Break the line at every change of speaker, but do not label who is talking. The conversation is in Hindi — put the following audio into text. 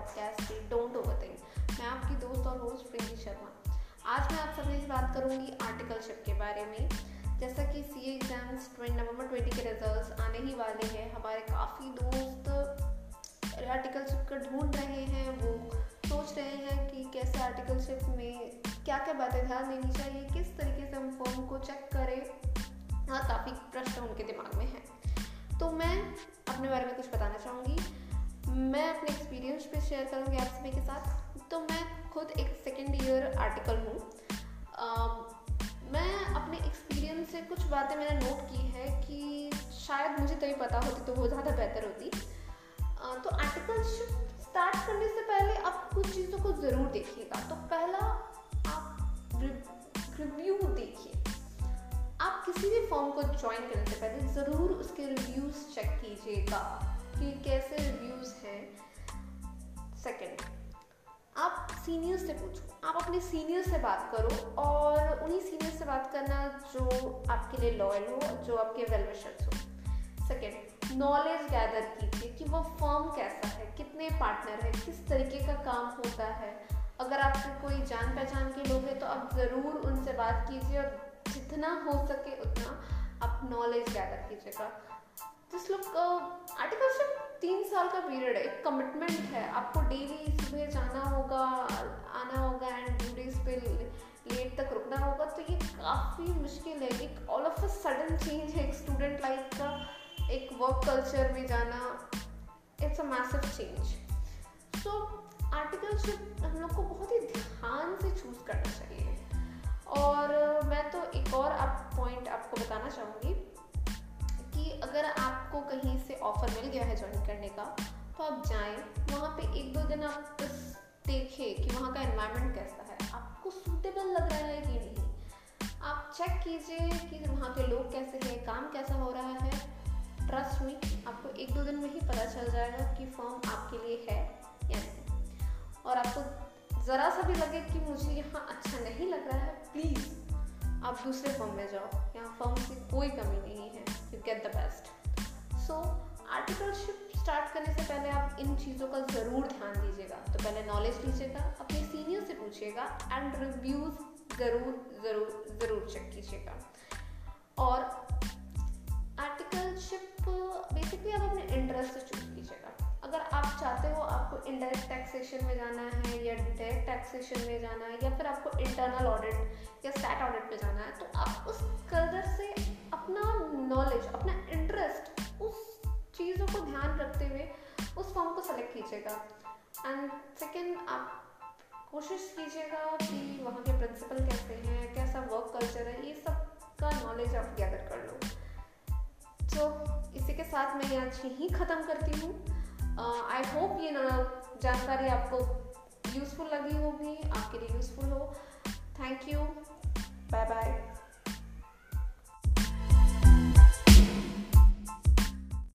पॉडकास्ट पे डोंट ओवर ओवरथिंक मैं आपकी दोस्त और होस्ट प्रीति शर्मा। आज मैं आप सबसे बात करूँगी आर्टिकलशिप के बारे में। जैसा कि सीए एग्ज़ाम्स नवंबर ट्वेंटी के रिजल्ट्स आने ही वाले हैं। हमारे काफ़ी दोस्त आर्टिकलशिप का ढूंढ रहे हैं। वो सोच रहे हैं कि कैसे आर्टिकलशिप में क्या क्या बातें ध्यान देनी चाहिए, किस तरीके से हम फॉर्म को चेक करें। हाँ काफ़ी प्रश्न उनके दिमाग में हैं। तो मैं अपने बारे में कुछ बताना चाहूँगी। मैं अपने एक्सपीरियंस पे शेयर करूँगी आप सभी के साथ। तो मैं खुद एक सेकेंड ईयर आर्टिकल हूँ। मैं अपने एक्सपीरियंस से कुछ बातें मैंने नोट की है कि शायद मुझे तभी पता होती तो वो ज़्यादा बेहतर होती। आ, तो आर्टिकल स्टार्ट करने से पहले आप कुछ चीज़ों को ज़रूर देखिएगा। तो पहला आप रिव्यू देखिए। आप किसी भी फॉर्म को ज्वाइन करने से पहले ज़रूर उसके रिव्यूज़ चेक कीजिएगा कि कैसे रिव्यूज़ हैं सेकंड आप सीनियर से पूछो। आप अपने सीनियर से बात करो और उन्हीं सीनियर से बात करना जो आपके लिए लॉयल हो, जो आपके वेल विशर्स हो। सेकंड नॉलेज गैदर कीजिए कि वो फॉर्म कैसा है, कितने पार्टनर है, किस तरीके का काम होता है। अगर आपके कोई जान पहचान के लोग हैं तो आप ज़रूर उनसे बात कीजिए और जितना हो सके उतना आप नॉलेज गैदर कीजिएगा। जिस लोग आर्टिकल सिर्फ़ तीन साल का पीरियड है, एक कमिटमेंट है। आपको डेली सुबह जाना होगा, आना होगा एंड ड्यू डेज़ पे लेट तक रुकना होगा तो ये काफ़ी मुश्किल है। एक all of a sudden change है, एक स्टूडेंट लाइफ का, एक वर्क कल्चर में जाना it's a massive change so articleship हम लोग को बहुत ही ध्यान से चूज़ करना चाहिए। और मैं तो एक और आप पॉइंट आपको बताना चाहूँगी। आपको कहीं से ऑफ़र मिल गया है ज्वाइन करने का तो आप जाएँ, वहाँ पे एक दो दिन आप बस देखिए कि वहाँ का एनवायरनमेंट कैसा है। आपको सूटेबल लग रहा है कि नहीं? आप चेक कीजिए कि वहाँ के लोग कैसे हैं, काम कैसा हो रहा है। ट्रस्ट में आपको एक दो दिन में ही पता चल जाएगा कि फॉर्म आपके लिए है या नहीं। और आपको ज़रा सा भी लगे कि मुझे यहाँ अच्छा नहीं लग रहा है प्लीज़ आप दूसरे फॉर्म में जाओ। यहाँ फॉर्म की कोई कमी नहीं है। You get the best so articleship start करने से पहले आप इन चीज़ों का ज़रूर ध्यान दीजिएगा। तो पहले नॉलेज लीजिएगा, अपने सीनियर से पूछिएगा एंड रिव्यूज़ ज़रूर ज़रूर ज़रूर चेक कीजिएगा। और आर्टिकलशिप बेसिकली आप अपने इंटरेस्ट से चूज़ कीजिएगा। अगर आप चाहते हो आपको इनडायरेक्ट टैक्सेशन में जाना है या डायरेक्ट टैक्सेशन में जाना है या फिर आपको इंटरनल ऑडिट या स्टैट ऑडिट में जाना है तो आप उस कलर से कीजिएगा एंड सेकेंड आप कोशिश कीजिएगा कि वहाँ के प्रिंसिपल कैसे हैं, कैसा वर्क कल्चर है, ये सब का नॉलेज आप गैदर कर लो। तो इसी के साथ मैं आज यहीं ख़त्म करती हूँ। आई होप ये जानकारी आपको यूज़फुल लगी होगी, आपके लिए यूज़फुल हो। Thank you bye bye